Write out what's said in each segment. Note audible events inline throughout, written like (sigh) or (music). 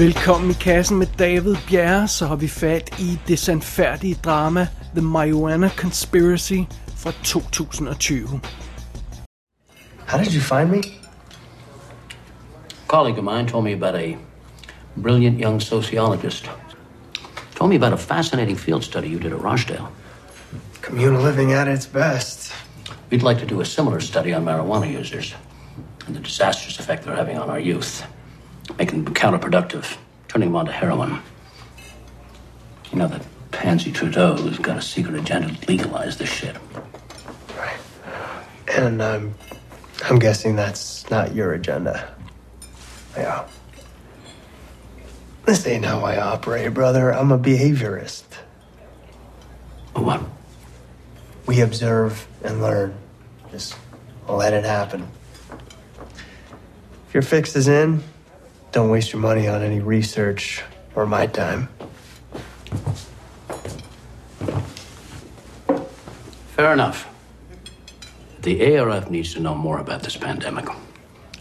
Velkommen i kassen med David Bjerre, så har vi fat i det sandfærdige drama The Marijuana Conspiracy fra 2020. How did you find me? A colleague of mine told me about a brilliant young sociologist. Told me about a fascinating field study you did at Rochdale. Communal living at its best. We'd like to do a similar study on marijuana users and the disastrous effect they're having on our youth, making them counterproductive, turning them onto heroin. You know that Pansy Trudeau's got a secret agenda to legalize this shit. Right. And I'm, I'm guessing that's not your agenda. Yeah. This ain't how I operate, brother. I'm a behaviorist. A what? We observe and learn. Just let it happen. If your fix is in, don't waste your money on any research or my time. Fair enough. The ARF needs to know more about this pandemic,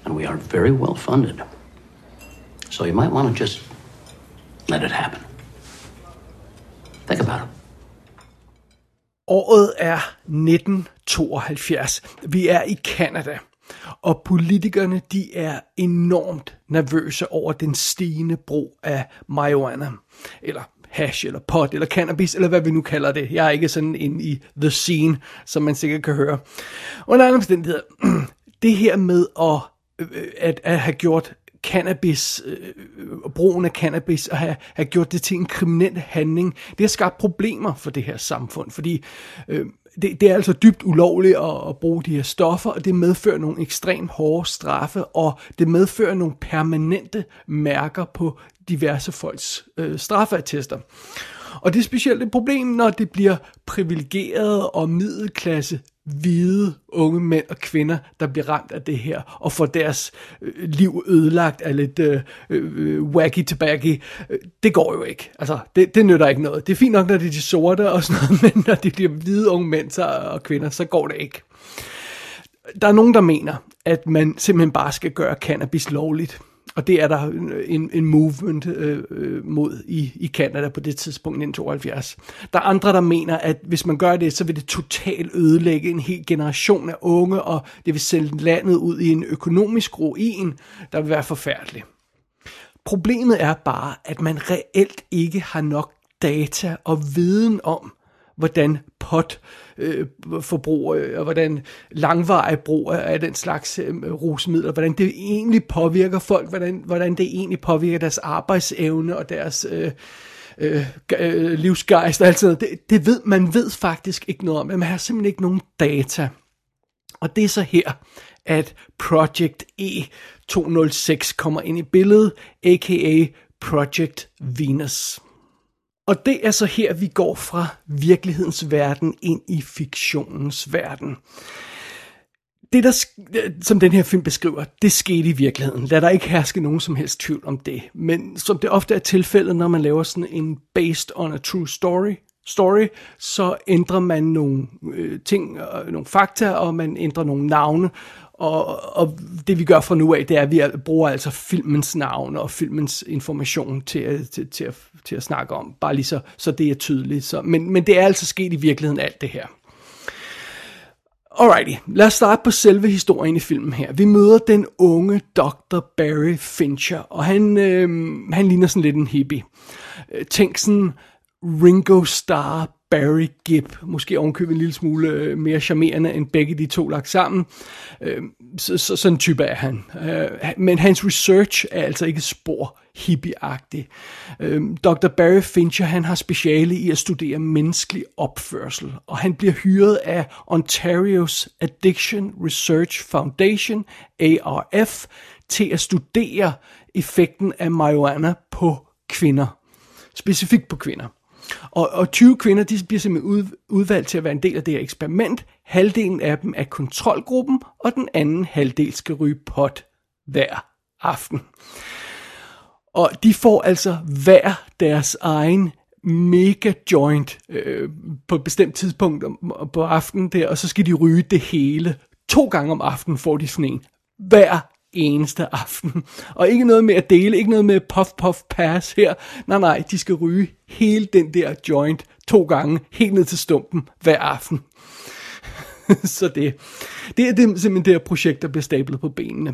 and we are very well funded. So you might want to just let it happen. Think about it. Året er 1972. Vi er i Kanada, og politikerne de er enormt nervøse over den stigende brug af marijuana, eller hash, eller pot, eller cannabis, eller hvad vi nu kalder det. Jeg er ikke sådan ind i the scene, som man sikkert kan høre. Under andre omstændigheder, (clears throat) det her med at, øh, at, at have gjort cannabis, øh, øh, brugen af cannabis, og have, have gjort det til en kriminel handling, det har skabt problemer for det her samfund, fordi øh, det, det er altså dybt ulovligt at, at bruge de her stoffer, og det medfører nogle ekstremt hårde straffe, og det medfører nogle permanente mærker på diverse folks øh, straffeattester. Og det er specielt et problem, når det bliver privilegerede og middelklasse hvide unge mænd og kvinder, der bliver ramt af det her, og får deres øh, liv ødelagt af lidt øh, øh, wacky tobacco. Øh, det går jo ikke. Altså, det, det nytter ikke noget. Det er fint nok, når det er de sorte og sådan noget, (laughs) men når det bliver hvide unge mænd så, og kvinder, så går det ikke. Der er nogen, der mener, at man simpelthen bare skal gøre cannabis lovligt. Og det er der en, en movement øh, øh, mod i, i Canada på det tidspunkt, 1972. Der er andre, der mener, at hvis man gør det, så vil det totalt ødelægge en hel generation af unge, og det vil sende landet ud i en økonomisk ruin, der vil være forfærdelig. Problemet er bare, at man reelt ikke har nok data og viden om, hvordan pot øh, forbrug øh, og hvordan langvarig brug af den slags øh, rusmidler, hvordan det egentlig påvirker folk, hvordan, hvordan det egentlig påvirker deres arbejdsevne og deres øh, øh, øh, livsgejst og alt sådan noget. Det, det ved, man ved faktisk ikke noget om, man har simpelthen ikke nogen data. Og det er så her, at Project E206 kommer ind i billedet, a.k.a. Project Venus. Og det er så her, vi går fra virkelighedens verden ind i fiktionens verden. Det, der, som den her film beskriver, det skete i virkeligheden. Lad der ikke herske nogen som helst tvivl om det. Men som det ofte er tilfældet, når man laver sådan en based on a true story, story, så ændrer man nogle øh, ting, øh, nogle fakta, og man ændrer nogle navne, og, og det vi gør fra nu af, det er, at vi bruger altså filmens navn og filmens information til, at, til, til, at, til at snakke om. Bare lige så, så det er tydeligt. Så, men, men det er altså sket i virkeligheden alt det her. Alrighty, lad os starte på selve historien i filmen her. Vi møder den unge Dr. Barry Fincher, og han, øh, han ligner sådan lidt en hippie. Øh, tænk sådan Ringo Starr Barry Gibb, måske ovenkøbet en lille smule øh, mere charmerende end begge de to lagt sammen. Øh, så, så, sådan en type er han. Øh, men hans research er altså ikke spor hippieagtig. Dr. Barry Fincher, han har speciale i at studere menneskelig opførsel, og han bliver hyret af Ontario's Addiction Research Foundation, ARF, til at studere effekten af marijuana på kvinder. Specifikt på kvinder. Og, og 20 kvinder, de bliver simpelthen ud, udvalgt til at være en del af det her eksperiment. Halvdelen af dem er kontrolgruppen, og den anden halvdel skal ryge pot hver aften. Og de får altså hver deres egen mega joint øh, på et bestemt tidspunkt på aftenen der, og så skal de ryge det hele. To gange om aftenen får de sådan en. Hver eneste aften. Og ikke noget med at dele, ikke noget med puff puff pass her. Nej, nej, de skal ryge hele den der joint to gange, helt ned til stumpen hver aften. (laughs) så det, det er det, simpelthen det her projekt, der bliver stablet på benene.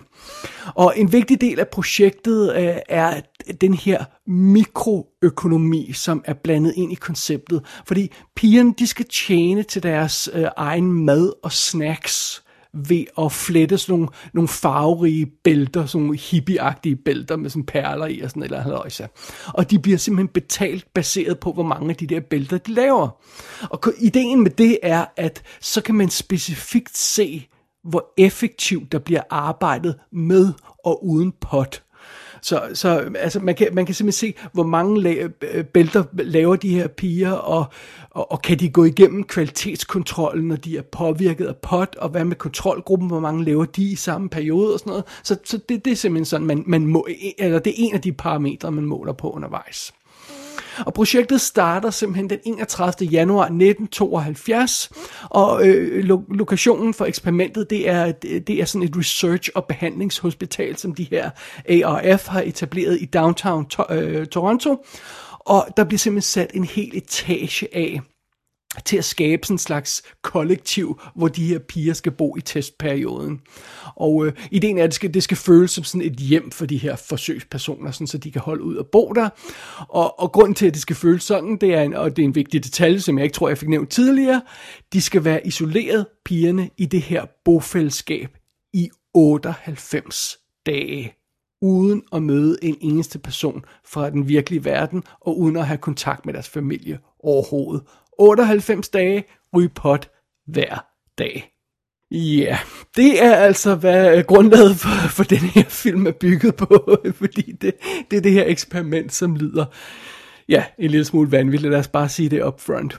Og en vigtig del af projektet øh, er den her mikroøkonomi, som er blandet ind i konceptet. Fordi pigerne, de skal tjene til deres øh, egen mad og snacks ved at flette sådan nogle, nogle farverige bælter, sådan nogle hippieagtige bælter med sådan perler i og sådan eller andet. Og de bliver simpelthen betalt baseret på, hvor mange af de der bælter de laver. Og ideen med det er, at så kan man specifikt se, hvor effektivt der bliver arbejdet med og uden pot. Så, så altså, man, kan, man kan simpelthen se, hvor mange la- øh, bælter laver de her piger, og, og, og kan de gå igennem kvalitetskontrollen, når de er påvirket af pot, og hvad med kontrolgruppen, hvor mange laver de i samme periode og sådan noget. Så, så det, det er simpelthen sådan, man, man må, eller det er en af de parametre, man måler på undervejs. Og projektet starter simpelthen den 31. januar 1972, og øh, lo- lokationen for eksperimentet, det er, det er sådan et research- og behandlingshospital, som de her ARF har etableret i downtown to- øh, Toronto. Og der bliver simpelthen sat en hel etage af til at skabe sådan en slags kollektiv, hvor de her piger skal bo i testperioden. Og øh, ideen er, at det skal, det skal føles som sådan et hjem for de her forsøgspersoner, sådan, så de kan holde ud og bo der. Og, og grunden til, at det skal føles sådan, det er en, og det er en vigtig detalje, som jeg ikke tror, jeg fik nævnt tidligere, de skal være isoleret, pigerne, i det her bofællesskab i 98 dage uden at møde en eneste person fra den virkelige verden, og uden at have kontakt med deres familie overhovedet. 98 dage, ryge pot hver dag. Ja, yeah. det er altså, hvad grundlaget for, for den her film er bygget på, (laughs) fordi det, det er det her eksperiment, som lyder, ja, en lille smule vanvittigt. Lad os bare sige det up front.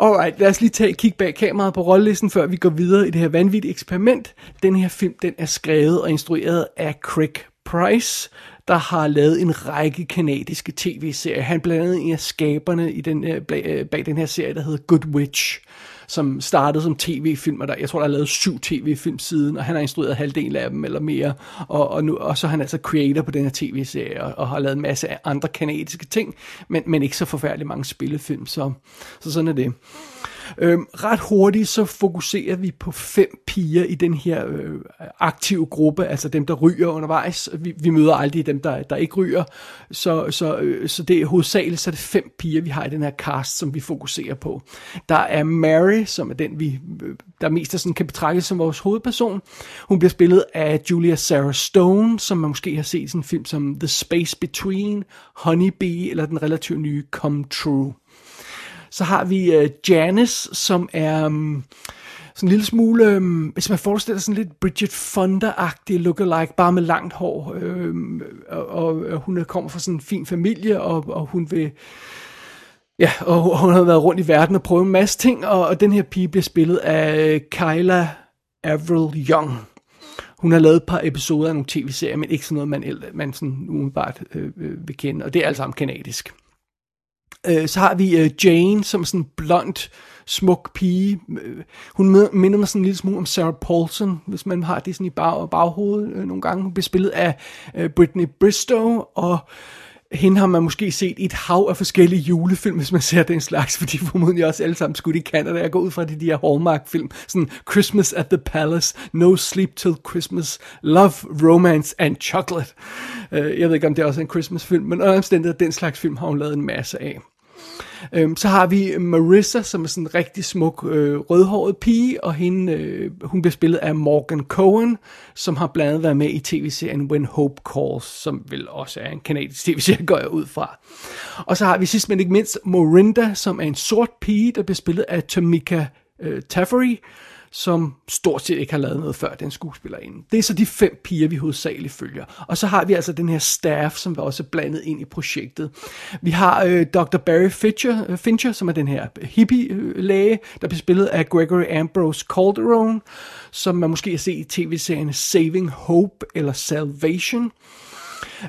Alright, lad os lige tage et kig bag kameraet på rollelisten, før vi går videre i det her vanvittige eksperiment. Den her film, den er skrevet og instrueret af Craig Price, der har lavet en række kanadiske tv-serier. Han blandt andet en af skaberne i den, øh, øh, bag den her serie, der hedder Good Witch, som startede som tv-film, og der, jeg tror, der er lavet syv tv-film siden, og han har instrueret halvdelen af dem eller mere, og, og, nu, og så er han altså creator på den her tv-serie, og, og har lavet en masse andre kanadiske ting, men, men ikke så forfærdeligt mange spillefilm, så, så sådan er det. Øhm, ret hurtigt så fokuserer vi på fem piger i den her øh, aktive gruppe, altså dem, der ryger undervejs. Vi, vi møder aldrig dem, der, der ikke ryger. Så, så, øh, så det er hovedsageligt så er det fem piger, vi har i den her cast, som vi fokuserer på. Der er Mary, som er den, vi øh, der mest er sådan, kan betragtes som vores hovedperson. Hun bliver spillet af Julia Sarah Stone, som man måske har set i sådan en film som The Space Between, Honeybee eller den relativt nye Come True. Så har vi øh, Janice, som er um, sådan en lille smule, øh, hvis man forestiller sig sådan lidt Bridget Fonda-agtig lookalike, bare med langt hår. øh, og, og, og hun kommer fra sådan en fin familie, og, og hun vil... Ja, og hun har været rundt i verden og prøvet en masse ting, og, og den her pige bliver spillet af Kyla Avril Young. Hun har lavet et par episoder af nogle tv-serier, men ikke sådan noget, man, man sådan umiddelbart øh, øh vil kende, og det er alt sammen kanadisk. Øh, så har vi øh, Jane, som er sådan en blond, smuk pige. Øh, hun minder mig sådan en lille smule om Sarah Paulson, hvis man har det sådan i bag, baghovedet øh, nogle gange. Hun bliver spillet af øh, Britney Bristow, og hende har man måske set i et hav af forskellige julefilm, hvis man ser den slags, fordi formodentlig også alle sammen skudt i Canada. Jeg går ud fra de, de her Hallmark-film, sådan Christmas at the Palace, No Sleep Till Christmas, Love, Romance and Chocolate. Øh, jeg ved ikke, om det er også en Christmas-film, men under den slags film har hun lavet en masse af. Øhm, så har vi Marissa, som er sådan en rigtig smuk øh, rødhåret pige, og hende, øh, hun bliver spillet af Morgan Cohen, som har blandt andet været med i tv-serien When Hope Calls, som vel også er en kanadisk (laughs) tv-serie, går jeg ud fra. Og så har vi sidst men ikke mindst Morinda, som er en sort pige, der bliver spillet af Tamika øh, Taffery, som stort set ikke har lavet noget før, den skuespillerinde. Det er så de fem piger, vi hovedsageligt følger. Og så har vi altså den her staff, som var også blandet ind i projektet. Vi har øh, Dr. Barry Fincher, øh, Fincher, som er den her hippie-læge, der bliver spillet af Gregory Ambrose Calderon, som man måske har set i tv-serien Saving Hope eller Salvation.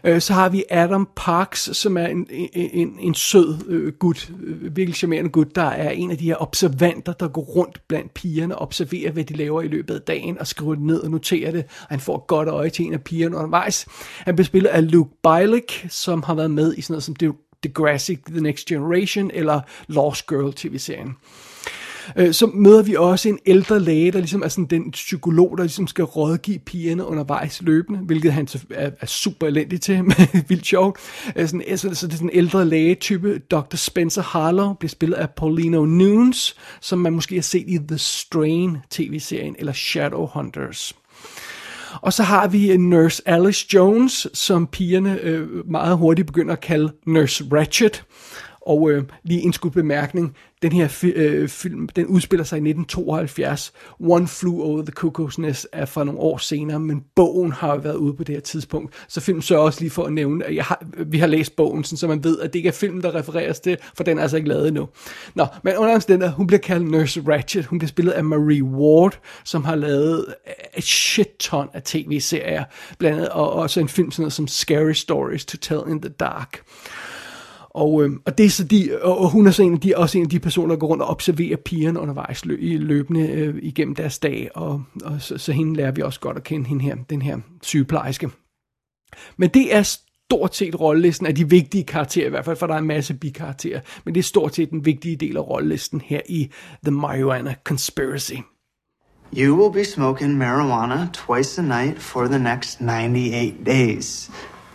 Øh, så har vi Adam Parks, som er en, en, en en sød øh, gut, øh, virkelig charmerende gut, der er en af de her observanter, der går rundt blandt pigerne og observerer, hvad de laver i løbet af dagen, og skriver det ned og noterer det, og han får et godt øje til en af pigerne undervejs. Han bliver spillet af Luke Bilek, som har været med i sådan noget som The Degrassi, The Next Generation, eller Lost Girl tv-serien. Øh, Øh, så møder vi også en ældre læge, der ligesom er sådan den psykolog, der ligesom skal rådgive pigerne undervejs løbende, hvilket han er, er super elendig til, (laughs) men vildt sjovt. Øh, sådan, øh, så, så det er sådan en ældre læge-type. Dr. Spencer Harlow bliver spillet af Paulino Nunes, som man måske har set i The Strain tv-serien, eller Shadowhunters. Og så har vi øh, Nurse Alice Jones, som pigerne øh, meget hurtigt begynder at kalde Nurse Ratchet. Og øh, lige en skud bemærkning, den her fi- øh, film, den udspiller sig i 1972. One Flew Over the Cuckoo's Nest er fra nogle år senere, men bogen har været ude på det her tidspunkt. Så filmen sørger også lige for at nævne, at jeg har, vi har læst bogen, så man ved, at det ikke er filmen, der refereres til, for den er altså ikke lavet endnu. Nå, men under den der, hun bliver kaldt Nurse Ratchet. Hun bliver spillet af Marie Ward, som har lavet et shit ton af tv-serier, blandt andet, og også en film sådan noget som Scary Stories to Tell in the Dark. Og, øh, og det er så de, og hun er så en af de, også en af de personer, der går rundt og observerer pigerne undervejs lø, løbende øh, igennem deres dag, og, og så, så hende lærer vi også godt at kende, hende her, den her sygeplejerske. Men det er stort set rollelisten af de vigtige karakterer, i hvert fald for der er en masse bikarakterer, men det er stort set den vigtige del af rollelisten her i The Marijuana Conspiracy. You will be smoking marijuana twice a night for the next 98 days.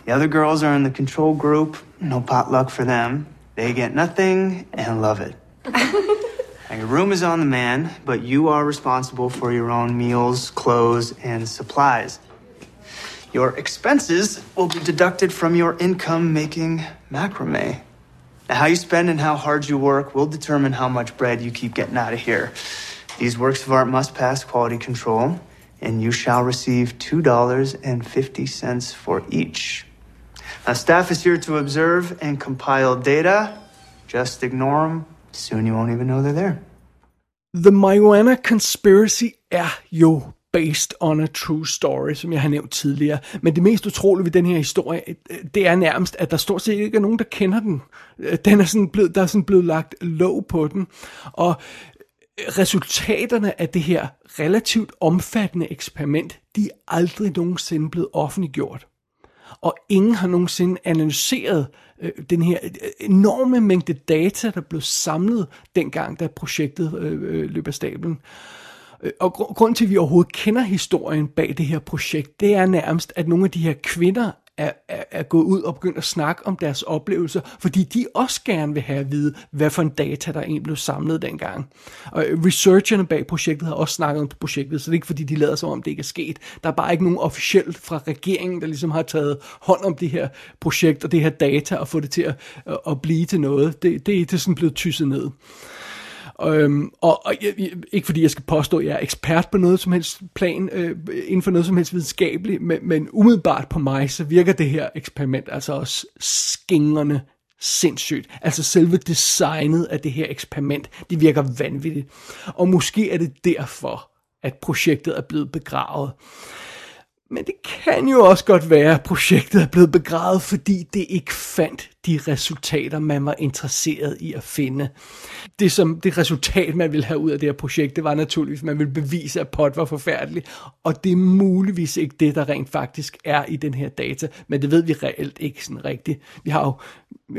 The other girls are in the control group. No potluck for them. They get nothing and love it. (laughs) now, your room is on the man, but you are responsible for your own meals, clothes, and supplies. Your expenses will be deducted from your income making macrame. Now, how you spend and how hard you work will determine how much bread you keep getting out of here. These works of art must pass quality control, and you shall receive $2.50 for each. Our staff is here to observe and compile data. Just ignore them. Soon you won't even know they're there. The Marijuana Conspiracy er jo based on a true story, som jeg har nævnt tidligere. Men det mest utrolige ved den her historie, det er nærmest, at der stort set ikke er nogen, der kender den. Den er sådan blevet, der er sådan blevet lagt låg på den. Og resultaterne af det her relativt omfattende eksperiment, de er aldrig nogensinde blevet offentliggjort og ingen har nogensinde analyseret øh, den her øh, enorme mængde data, der blev samlet dengang, da projektet øh, øh løb af stablen. Øh, og grund til, at vi overhovedet kender historien bag det her projekt, det er nærmest, at nogle af de her kvinder er, at, at gå ud og begynde at snakke om deres oplevelser, fordi de også gerne vil have at vide, hvad for en data, der egentlig blev samlet dengang. Og øh, researcherne bag projektet har også snakket om projektet, så det er ikke fordi, de lader som om, det ikke er sket. Der er bare ikke nogen officielt fra regeringen, der ligesom har taget hånd om det her projekt og det her data og få det til at, øh, at blive til noget. Det, det, det er sådan blevet tysset ned. Øhm, og, og jeg, ikke fordi jeg skal påstå, at jeg er ekspert på noget som helst plan, øh, inden for noget som helst videnskabeligt, men, men umiddelbart på mig, så virker det her eksperiment altså også skingerne sindssygt. Altså selve designet af det her eksperiment, det virker vanvittigt. Og måske er det derfor, at projektet er blevet begravet. Men det kan jo også godt være, at projektet er blevet begravet, fordi det ikke fandt de resultater, man var interesseret i at finde. Det, som, det resultat, man ville have ud af det her projekt, det var naturligvis, at man ville bevise, at pot var forfærdelig. Og det er muligvis ikke det, der rent faktisk er i den her data. Men det ved vi reelt ikke sådan rigtigt. Vi har jo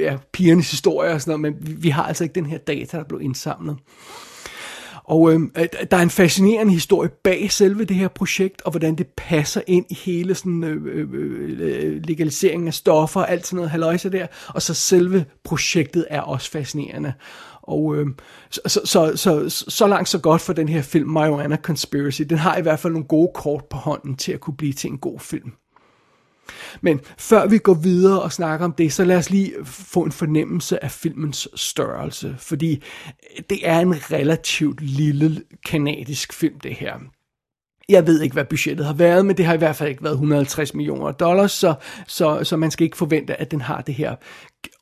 ja, pigernes historie og sådan noget, men vi, vi har altså ikke den her data, der blev indsamlet. Og øhm, øh, der er en fascinerende historie bag selve det her projekt, og hvordan det passer ind i hele sådan, øh, øh, øh, øh legaliseringen af stoffer og alt sådan noget haløjse der. Og så selve projektet er også fascinerende. Og øh, så, så, så, så, så langt så godt for den her film, Marijuana Conspiracy. Den har i hvert fald nogle gode kort på hånden til at kunne blive til en god film. Men før vi går videre og snakker om det, så lad os lige få en fornemmelse af filmens størrelse, fordi det er en relativt lille kanadisk film, det her. Jeg ved ikke, hvad budgettet har været, men det har i hvert fald ikke været 150 millioner dollars, så, så, så man skal ikke forvente, at den har det her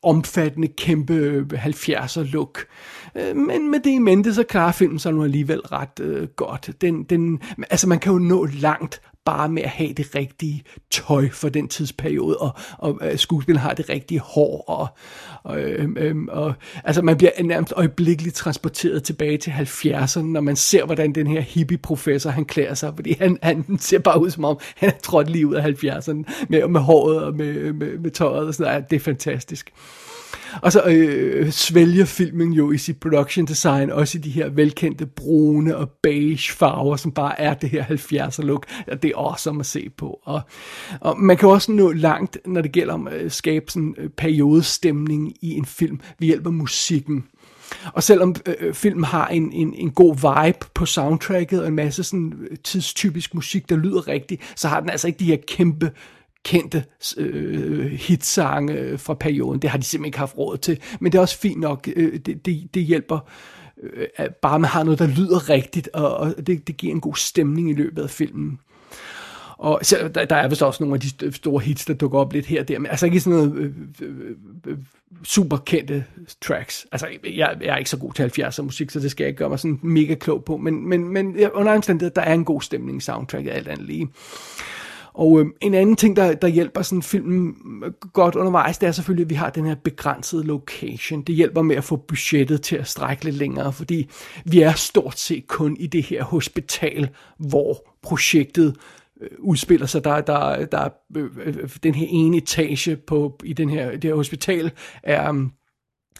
omfattende, kæmpe 70'er look. Øh, men med det i mente, så klarer filmen sig nu alligevel ret øh, godt. Den, den, altså man kan jo nå langt bare med at have det rigtige tøj for den tidsperiode, og, og øh, skuespilleren har det rigtige hår, og, og, øh, øh, og altså man bliver nærmest øjeblikkeligt transporteret tilbage til 70'erne, når man ser, hvordan den her hippie-professor, han klæder sig, fordi han, han ser bare ud som om, han er trådt lige ud af 70'erne, med, med håret og med, med, med tøjet og sådan noget. Det er fantastisk. Og så øh, svælger filmen jo i sit production design også i de her velkendte brune og beige farver, som bare er det her 70'er look. Det er awesome at se på. Og, og man kan også nå langt, når det gælder om at skabe sådan en periodestemning i en film ved hjælp af musikken. Og selvom øh, øh filmen har en, en, en god vibe på soundtracket og en masse sådan tidstypisk musik, der lyder rigtigt, så har den altså ikke de her kæmpe kendte øh, hitsange øh, fra perioden. Det har de simpelthen ikke haft råd til. Men det er også fint nok. Øh, det, det, det hjælper øh, bare man har noget, der lyder rigtigt, og, og det, det giver en god stemning i løbet af filmen. Og selv, der, der er vist også nogle af de store hits, der dukker op lidt her og der, men altså ikke sådan noget øh, øh, øh, super kendte tracks. Altså, jeg, jeg er ikke så god til 70'er musik, så det skal jeg ikke gøre mig sådan mega klog på, men, men, men under omstændighed, der er en god stemning i soundtracket, alt andet lige. Og øh, en anden ting, der, der hjælper sådan filmen øh, godt undervejs, det er selvfølgelig, at vi har den her begrænsede location. Det hjælper med at få budgettet til at strække lidt længere, fordi vi er stort set kun i det her hospital, hvor projektet øh, udspiller sig. Der, der, der øh, øh den her ene etage på, i den her, det her hospital er, øhm,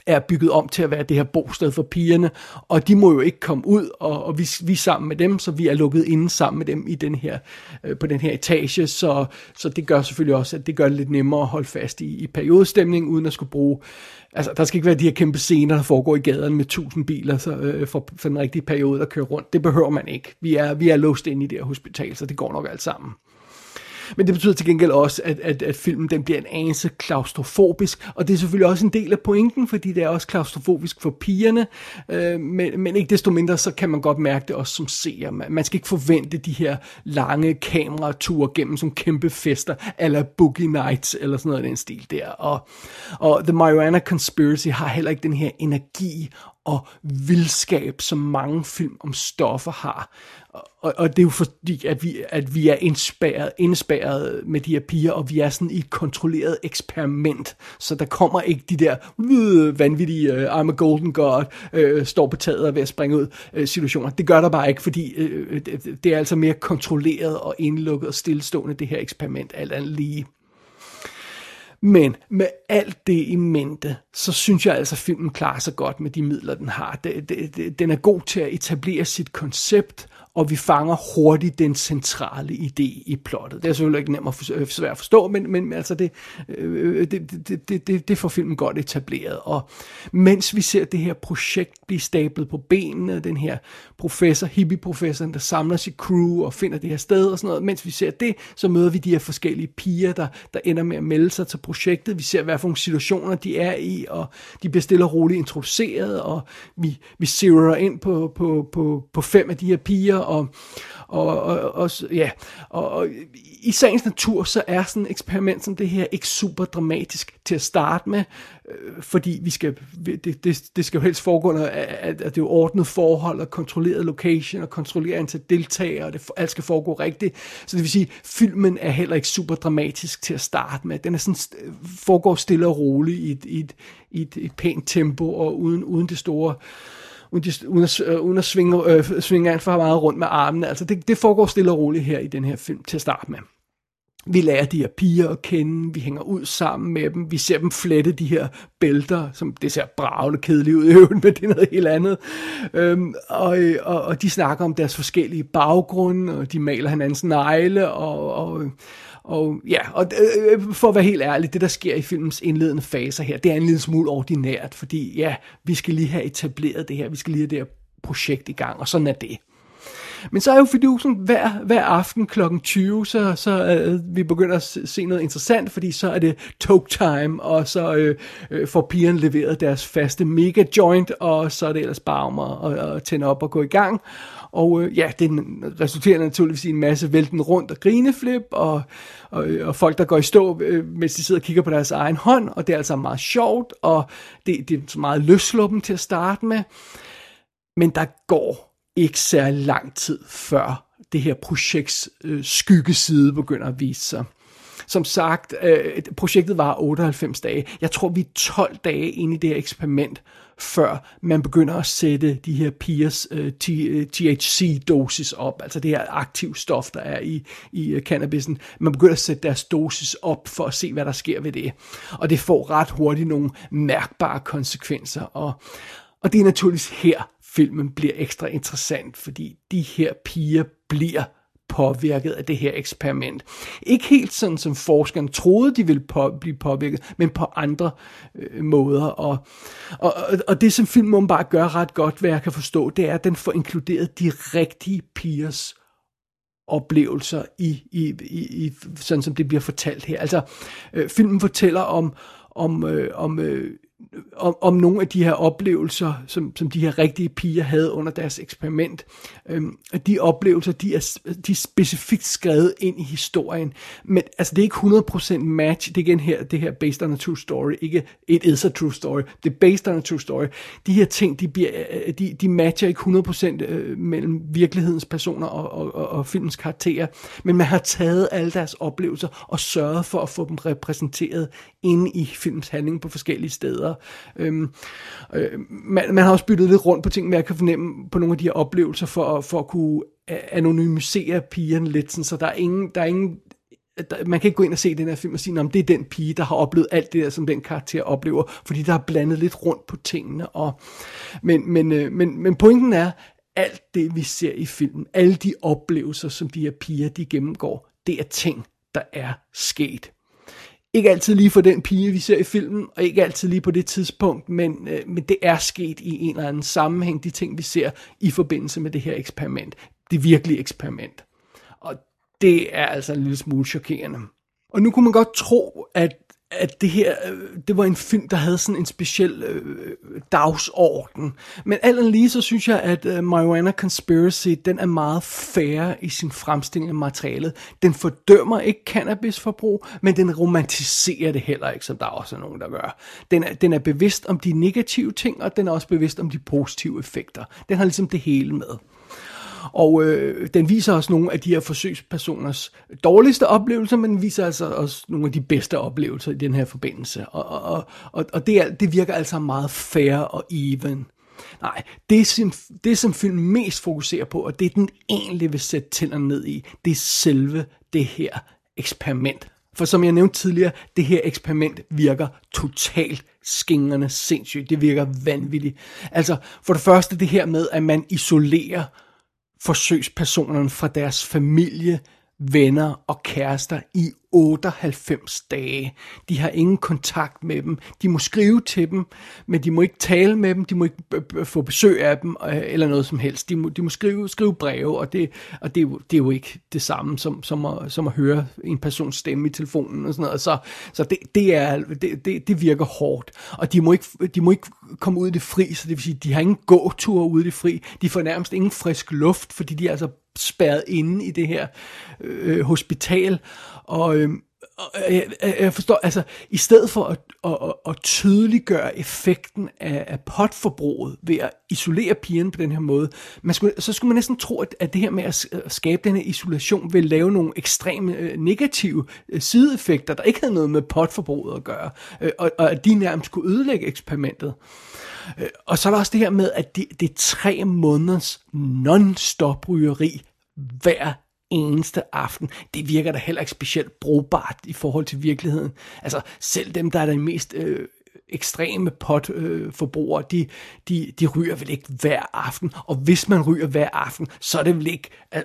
er bygget om til at være det her bosted for pigerne, og de må jo ikke komme ud, og, og vi, vi er sammen med dem, så vi er lukket inde sammen med dem i den her, øh, på den her etage, så, så det gør selvfølgelig også, at det gør det lidt nemmere at holde fast i, i periodestemning, uden at skulle bruge, altså der skal ikke være de her kæmpe scener, der foregår i gaderne med tusind biler så, øh, for, for den rigtige periode at køre rundt. Det behøver man ikke. Vi er, vi er låst inde i det her hospital, så det går nok alt sammen. Men det betyder til gengæld også, at, at, at filmen den bliver en anelse klaustrofobisk, og det er selvfølgelig også en del af pointen, fordi det er også klaustrofobisk for pigerne, øh, men, men ikke desto mindre, så kan man godt mærke det også som seer. Man, man skal ikke forvente de her lange kameraturer gennem som kæmpe fester, eller Boogie Nights, eller sådan noget af den stil der. Og, og The Marijuana Conspiracy har heller ikke den her energi og vildskab, som mange film om stoffer har. Og, og det er jo fordi, at vi, at vi er indspærret, indspærret med de her piger, og vi er sådan i et kontrolleret eksperiment. Så der kommer ikke de der øh, vanvittige øh, I'm a golden god, øh, står på taget og ved at springe ud øh, situationer. Det gør der bare ikke, fordi øh, øh det, det er altså mere kontrolleret og indlukket og stillestående, det her eksperiment, alt andet lige. Men med alt det i mente, så synes jeg altså, at filmen klarer sig godt med de midler, den har. Den er god til at etablere sit koncept, og vi fanger hurtigt den centrale idé i plottet. Det er selvfølgelig ikke nemt at for, svært at forstå, øh, men, men altså det, øh, det, det, det, det, det får filmen godt etableret. Og mens vi ser det her projekt blive stablet på benene, den her professor, hippie-professoren, der samler sit crew og finder det her sted og sådan noget, mens vi ser det, så møder vi de her forskellige piger, der, der ender med at melde sig til projektet. Vi ser, hvad for nogle situationer de er i, og de bliver stille og roligt introduceret, og vi, vi zeroer ind på, på, på, på fem af de her piger, og, og, og, og, ja, og, og i sagens natur, så er sådan et eksperiment som det her ikke super dramatisk til at starte med, øh, fordi vi skal, det, det, det skal jo helst foregå, at, at, at det er ordnet forhold og kontrolleret location og kontrolleret antal deltagere, og det, alt skal foregå rigtigt. Så det vil sige, filmen er heller ikke super dramatisk til at starte med. Den er sådan, foregår stille og roligt i et, i et, i et, et pænt tempo og uden, uden det store øh, uden, de, uden, at, øh, uden at svinge, øh, svinge alt for meget rundt med armene. Altså det, det foregår stille og roligt her i den her film til at starte med. Vi lærer de her piger at kende, vi hænger ud sammen med dem, vi ser dem flette de her bælter, som det ser bravende kedeligt ud i øvrigt, (laughs) men det er noget helt andet. Øhm, og, og, og de snakker om deres forskellige baggrunde, og de maler hinandens negle, og, og, og ja, og øh, øh, for at være helt ærlig, det der sker i filmens indledende faser her, det er en lille smule ordinært, fordi ja, vi skal lige have etableret det her, vi skal lige have det her projekt i gang, og sådan er det. Men så er jo fidusen hver, hver aften kl. 20, så, så øh, vi begynder at se noget interessant, fordi så er det talk time, og så øh, øh, får pigerne leveret deres faste mega joint, og så er det ellers bare om at, at, at tænde op og gå i gang. Og øh, ja, det resulterer naturligvis i en masse vælten rundt og grineflip, og, og, øh, og folk, der går i stå, øh, mens de sidder og kigger på deres egen hånd, og det er altså meget sjovt, og det, det er meget løsluppen til at starte med. Men der går ikke særlig lang tid før det her projekts øh, skyggeside begynder at vise sig. Som sagt, øh, projektet var 98 dage. Jeg tror, vi er 12 dage inde i det her eksperiment, før man begynder at sætte de her pigers øh, THC-dosis øh, op, altså det her aktiv stof, der er i, i øh, uh, cannabisen. Man begynder at sætte deres dosis op for at se, hvad der sker ved det. Og det får ret hurtigt nogle mærkbare konsekvenser. Og, og det er naturligvis her, filmen bliver ekstra interessant, fordi de her piger bliver påvirket af det her eksperiment. Ikke helt sådan, som forskerne troede, de ville på, blive påvirket, men på andre øh, måder. Og, og, og det, som filmen bare gør ret godt, hvad jeg kan forstå, det er, at den får inkluderet de rigtige pigers oplevelser i, i, i, i sådan som det bliver fortalt her. Altså, øh, filmen fortæller om, om, øh, om øh, om, om nogle af de her oplevelser, som, som de her rigtige piger havde under deres eksperiment. Øhm, de oplevelser, de er, de er specifikt skrevet ind i historien. Men altså, det er ikke 100% match. Det er igen her, det her based on a true story. Ikke it is a true story. Det er based on a true story. De her ting, de, bliver, øh, de, de matcher ikke 100% øh, mellem virkelighedens personer og, og, og, og filmens karakterer. Men man har taget alle deres oplevelser og sørget for at få dem repræsenteret inde i filmens handling på forskellige steder. Øhm, øh, man, man har også byttet lidt rundt på ting, men jeg kan fornemme på nogle af de her oplevelser for, for at kunne anonymisere pigerne lidt, sådan, så der er ingen, der er ingen man kan ikke gå ind og se den her film og sige, om det er den pige, der har oplevet alt det der, som den karakter oplever, fordi der er blandet lidt rundt på tingene. Og, men, men, øh, men, men pointen er, alt det vi ser i filmen, alle de oplevelser, som de her piger, de gennemgår, det er ting, der er sket. Ikke altid lige for den pige, vi ser i filmen, og ikke altid lige på det tidspunkt, men, øh, men det er sket i en eller anden sammenhæng, de ting, vi ser i forbindelse med det her eksperiment. Det virkelige eksperiment. Og det er altså en lille smule chokerende. Og nu kunne man godt tro, at at det her, øh, det var en film, der havde sådan en speciel øh, dagsorden. Men alt lige så synes jeg, at øh, Marijuana Conspiracy, den er meget fair i sin fremstilling af materialet. Den fordømmer ikke cannabisforbrug, men den romantiserer det heller ikke, som der også er nogen, der gør. Den er, den er bevidst om de negative ting, og den er også bevidst om de positive effekter. Den har ligesom det hele med. Og øh, den viser os nogle af de her forsøgspersoners dårligste oplevelser, men den viser altså også nogle af de bedste oplevelser i den her forbindelse. Og, og, og, og det, er, det virker altså meget fair og even. Nej, det, som, det som filmen mest fokuserer på, og det den egentlig vil sætte tænderne ned i, det er selve det her eksperiment. For som jeg nævnte tidligere, det her eksperiment virker totalt skingerne sindssygt. Det virker vanvittigt. Altså, for det første det her med, at man isolerer forsøgspersonerne fra deres familie, venner og kærester i 98 dage. De har ingen kontakt med dem. De må skrive til dem, men de må ikke tale med dem, de må ikke få besøg af dem, øh, eller noget som helst. De må, de må skrive, skrive breve, og, det, og det, er jo, det er jo ikke det samme som, som, at, som at høre en persons stemme i telefonen og sådan noget. Så, så det, det, er, det, det, det virker hårdt. Og de må, ikke, de må ikke komme ud i det fri, så det vil sige, de har ingen gåture ude i det fri. De får nærmest ingen frisk luft, fordi de er altså spærret inde i det her øh, hospital. Og, øh, og jeg, jeg forstår, altså i stedet for at, at, at tydeliggøre effekten af, af potforbruget ved at isolere pigen på den her måde, man skulle, så skulle man næsten tro, at, at det her med at skabe den her isolation vil lave nogle ekstreme øh, negative øh, sideeffekter, der ikke havde noget med potforbruget at gøre, øh, og, og at de nærmest skulle ødelægge eksperimentet. Øh, og så er der også det her med, at det, det er tre måneders non-stop rygeri hver eneste aften. Det virker da heller ikke specielt brugbart i forhold til virkeligheden. Altså selv dem, der er de mest øh, ekstreme potforbrugere, de, de, de ryger vel ikke hver aften, og hvis man ryger hver aften, så er det vel ikke øh,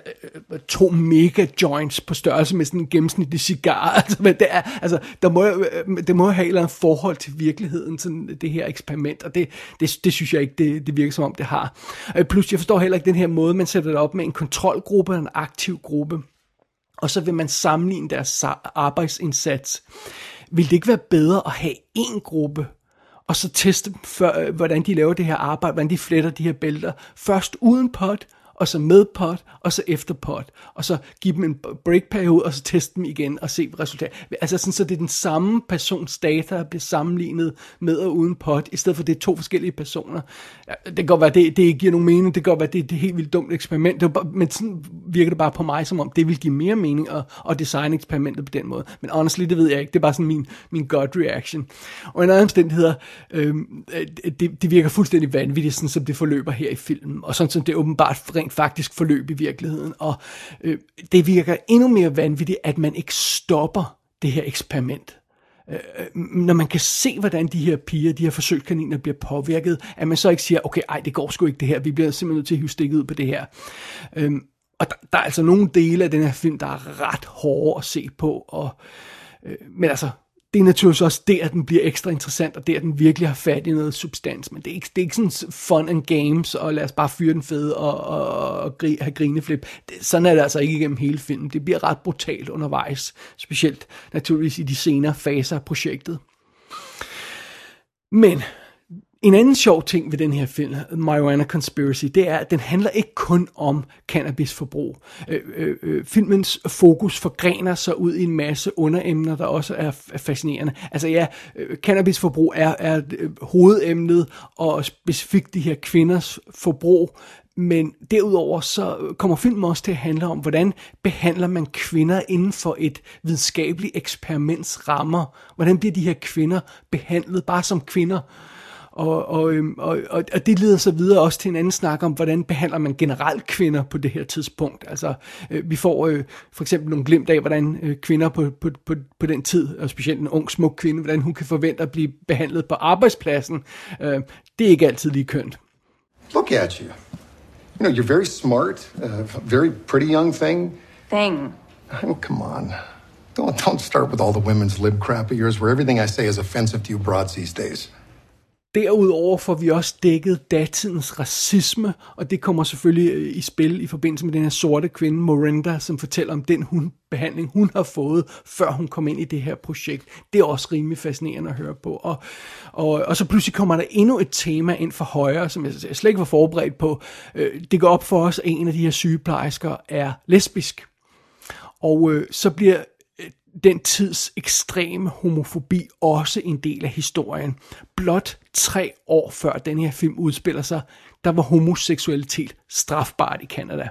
øh, to mega joints på størrelse med sådan en gennemsnitlig cigar, (laughs) altså, men det er, altså, der må, øh, det må have et eller andet forhold til virkeligheden, sådan det her eksperiment, og det, det, det synes jeg ikke, det, det virker som om det har. Øh, plus, jeg forstår heller ikke den her måde, man sætter det op med en kontrolgruppe og en aktiv gruppe, og så vil man sammenligne deres arbejdsindsats vil det ikke være bedre at have en gruppe, og så teste, øh, hvordan de laver det her arbejde, hvordan de fletter de her bælter, først uden pot, og så med pot, og så efter pot, og så give dem en break-periode, og så teste dem igen og se resultatet. Altså sådan, så det er den samme persons data, der bliver sammenlignet med og uden pot, i stedet for det er to forskellige personer. Ja, det kan godt være, det, det ikke giver nogen mening, det kan godt være, det, det er et helt vildt dumt eksperiment, det bare, men sådan virker det bare på mig, som om det vil give mere mening at, at designe eksperimentet på den måde. Men honestly, det ved jeg ikke, det er bare sådan min, min gut reaction. Og en anden omstændighed, øh, det, det virker fuldstændig vanvittigt, sådan som det forløber her i filmen, og sådan som det åbenbart rent faktisk forløb i virkeligheden. Og øh, det virker endnu mere vanvittigt, at man ikke stopper det her eksperiment. Øh, øh, når man kan se, hvordan de her piger, de her forsøgskaniner bliver påvirket, at man så ikke siger, okay, ej, det går sgu ikke det her, vi bliver simpelthen nødt til at hive stikket ud på det her. Øh, og der, der er altså nogle dele af den her film, der er ret hårde at se på, og, øh, men altså, det er naturligvis også der, den bliver ekstra interessant, og der, den virkelig har fat i noget substans. Men det er ikke, det er ikke sådan fun and games, og lad os bare fyre den fede og, og, og gri, have grineflip. Det, sådan er det altså ikke igennem hele filmen. Det bliver ret brutalt undervejs, specielt naturligvis i de senere faser af projektet. Men en anden sjov ting ved den her film, Marijuana Conspiracy, det er, at den handler ikke kun om cannabisforbrug. Øh, øh, øh filmens fokus forgrener sig ud i en masse underemner, der også er, fascinerende. Altså ja, øh, cannabisforbrug er, er øh, hovedemnet, og specifikt de her kvinders forbrug, men derudover så kommer filmen også til at handle om, hvordan behandler man kvinder inden for et videnskabeligt eksperiments rammer. Hvordan bliver de her kvinder behandlet bare som kvinder? Og, og, øhm, og, og, og det leder så videre også til en anden snak om, hvordan behandler man generelt kvinder på det her tidspunkt. Altså, øh, vi får øh, for eksempel nogle glimt af, hvordan øh, kvinder på, på, på, på den tid, og specielt en ung, smuk kvinde, hvordan hun kan forvente at blive behandlet på arbejdspladsen. Øh, det er ikke altid lige kønt. Look at you. You know, you're very smart, uh, very pretty young thing. Thing. Oh, come on. Don't, don't start with all the women's lib crap of yours where everything I say is offensive to you broads these days. Derudover får vi også dækket datidens racisme, og det kommer selvfølgelig øh, i spil i forbindelse med den her sorte kvinde, Morinda, som fortæller om den hun, behandling, hun har fået, før hun kom ind i det her projekt. Det er også rimelig fascinerende at høre på. Og, og, og så pludselig kommer der endnu et tema ind for højre, som jeg slet ikke var forberedt på. Øh, det går op for os, at en af de her sygeplejersker er lesbisk. Og øh, så bliver den tids ekstreme homofobi også en del af historien. Blot tre år før den her film udspiller sig, der var homoseksualitet strafbart i Kanada.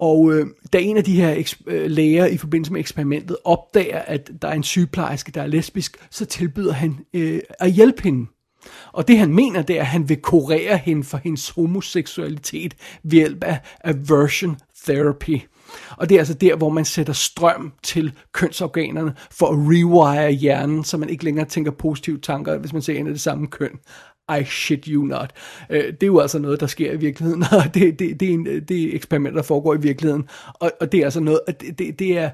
Og øh, da en af de her eks- øh, læger i forbindelse med eksperimentet opdager, at der er en sygeplejerske, der er lesbisk, så tilbyder han øh, at hjælpe hende. Og det han mener, det er, at han vil kurere hende for hendes homoseksualitet ved hjælp af aversion therapy. Og det er altså der, hvor man sætter strøm til kønsorganerne for at rewire hjernen, så man ikke længere tænker positive tanker, hvis man ser en af det samme køn. I shit you not. Øh, det er jo altså noget, der sker i virkeligheden, (laughs) og det, det, det, er, en, det er eksperimenter, der foregår i virkeligheden, og, og det er altså noget, det, det, det, er,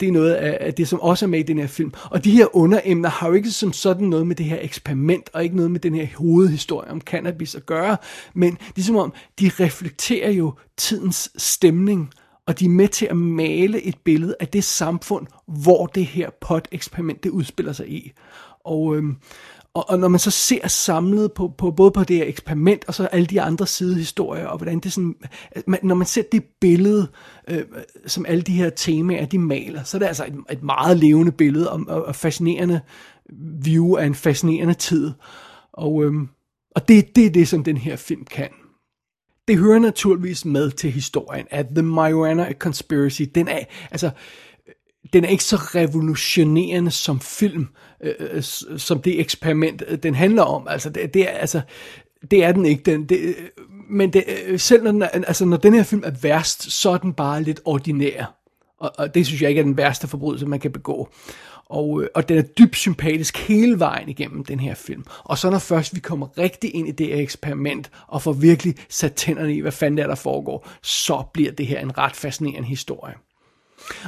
det er noget af det, som også er med i den her film. Og de her underemner har jo ikke som sådan noget med det her eksperiment, og ikke noget med den her hovedhistorie om cannabis at gøre, men det som om, de reflekterer jo tidens stemning, og de er med til at male et billede af det samfund, hvor det her pot-eksperiment det udspiller sig i. Og, øhm, og, og når man så ser samlet på, på både på det her eksperiment og så alle de andre sidehistorier, og hvordan det sådan, man, når man ser det billede, øh, som alle de her temaer, de maler, så er det altså et, et meget levende billede og, og, og fascinerende view af en fascinerende tid. Og, øhm, og det, det er det, som den her film kan. Det hører naturligvis med til historien, at The Marijuana Conspiracy, den er, altså, den er ikke så revolutionerende som film, øh, øh som det eksperiment, øh, den handler om. Altså, det, det er, altså, det er den ikke. Den, det, øh, men det, selv når den, er, altså, når den her film er værst, så er den bare lidt ordinær. Og, og det synes jeg ikke er den værste forbrydelse, man kan begå. Og, øh, og den er dybt sympatisk hele vejen igennem den her film. Og så når først vi kommer rigtig ind i det her eksperiment, og får virkelig sat tænderne i, hvad fanden der, der foregår, så bliver det her en ret fascinerende historie.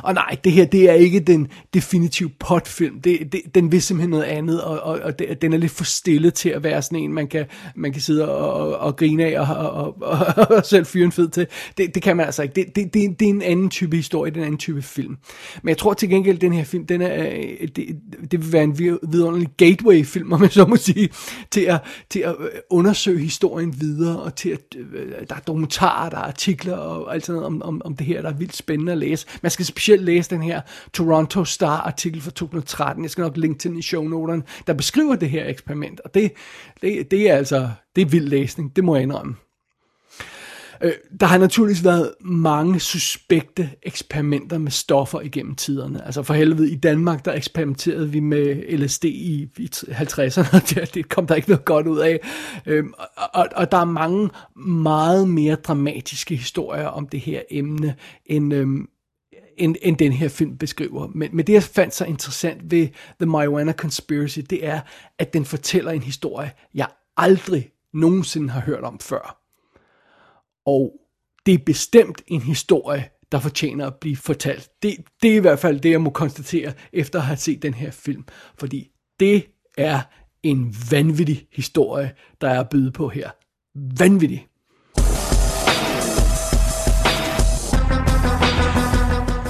Og nej, det her, det er ikke den definitive potfilm. Det, det, den vil simpelthen noget andet, og, og, og det, den er lidt for stille til at være sådan en, man kan, man kan sidde og, og, og grine af og, og, og, og, selv fyre en fed til. Det, det kan man altså ikke. Det, det, det, det er en anden type historie, den er en anden type film. Men jeg tror til gengæld, den her film, den er, øh, det, det vil være en vidunderlig gateway-film, om man så må sige, til at, til at øh, undersøge historien videre, og til at, øh, der er dokumentarer, der er artikler og alt sådan noget om, om, om det her, der er vildt spændende at læse. Man skal specielt læse den her Toronto Star-artikel fra 2013, jeg skal nok linke til den i shownoterne, der beskriver det her eksperiment, og det, det, det er altså, det er vild læsning, det må jeg indrømme. Øh, der har naturligvis været mange suspekte eksperimenter med stoffer igennem tiderne. Altså for helvede, i Danmark, der eksperimenterede vi med LSD i, i 50'erne, det, det kom der ikke noget godt ud af. Øh, og, og der er mange meget mere dramatiske historier om det her emne, end, øh, end, end den her film beskriver. Men, men det, jeg fandt så interessant ved The Marijuana Conspiracy, det er, at den fortæller en historie, jeg aldrig nogensinde har hørt om før. Og det er bestemt en historie, der fortjener at blive fortalt. Det, det er i hvert fald det, jeg må konstatere, efter at have set den her film. Fordi det er en vanvittig historie, der er byde på her. Vanvittig.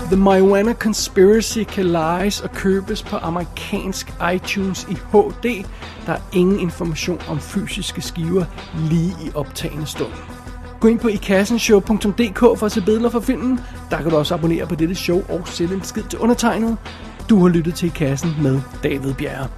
The Marijuana Conspiracy kan lejes og købes på amerikansk iTunes i HD. Der er ingen information om fysiske skiver lige i optagende stund. Gå ind på ikassenshow.dk for at se billeder fra filmen. Der kan du også abonnere på dette show og sende en skid til undertegnet. Du har lyttet til I Kassen med David Bjerre.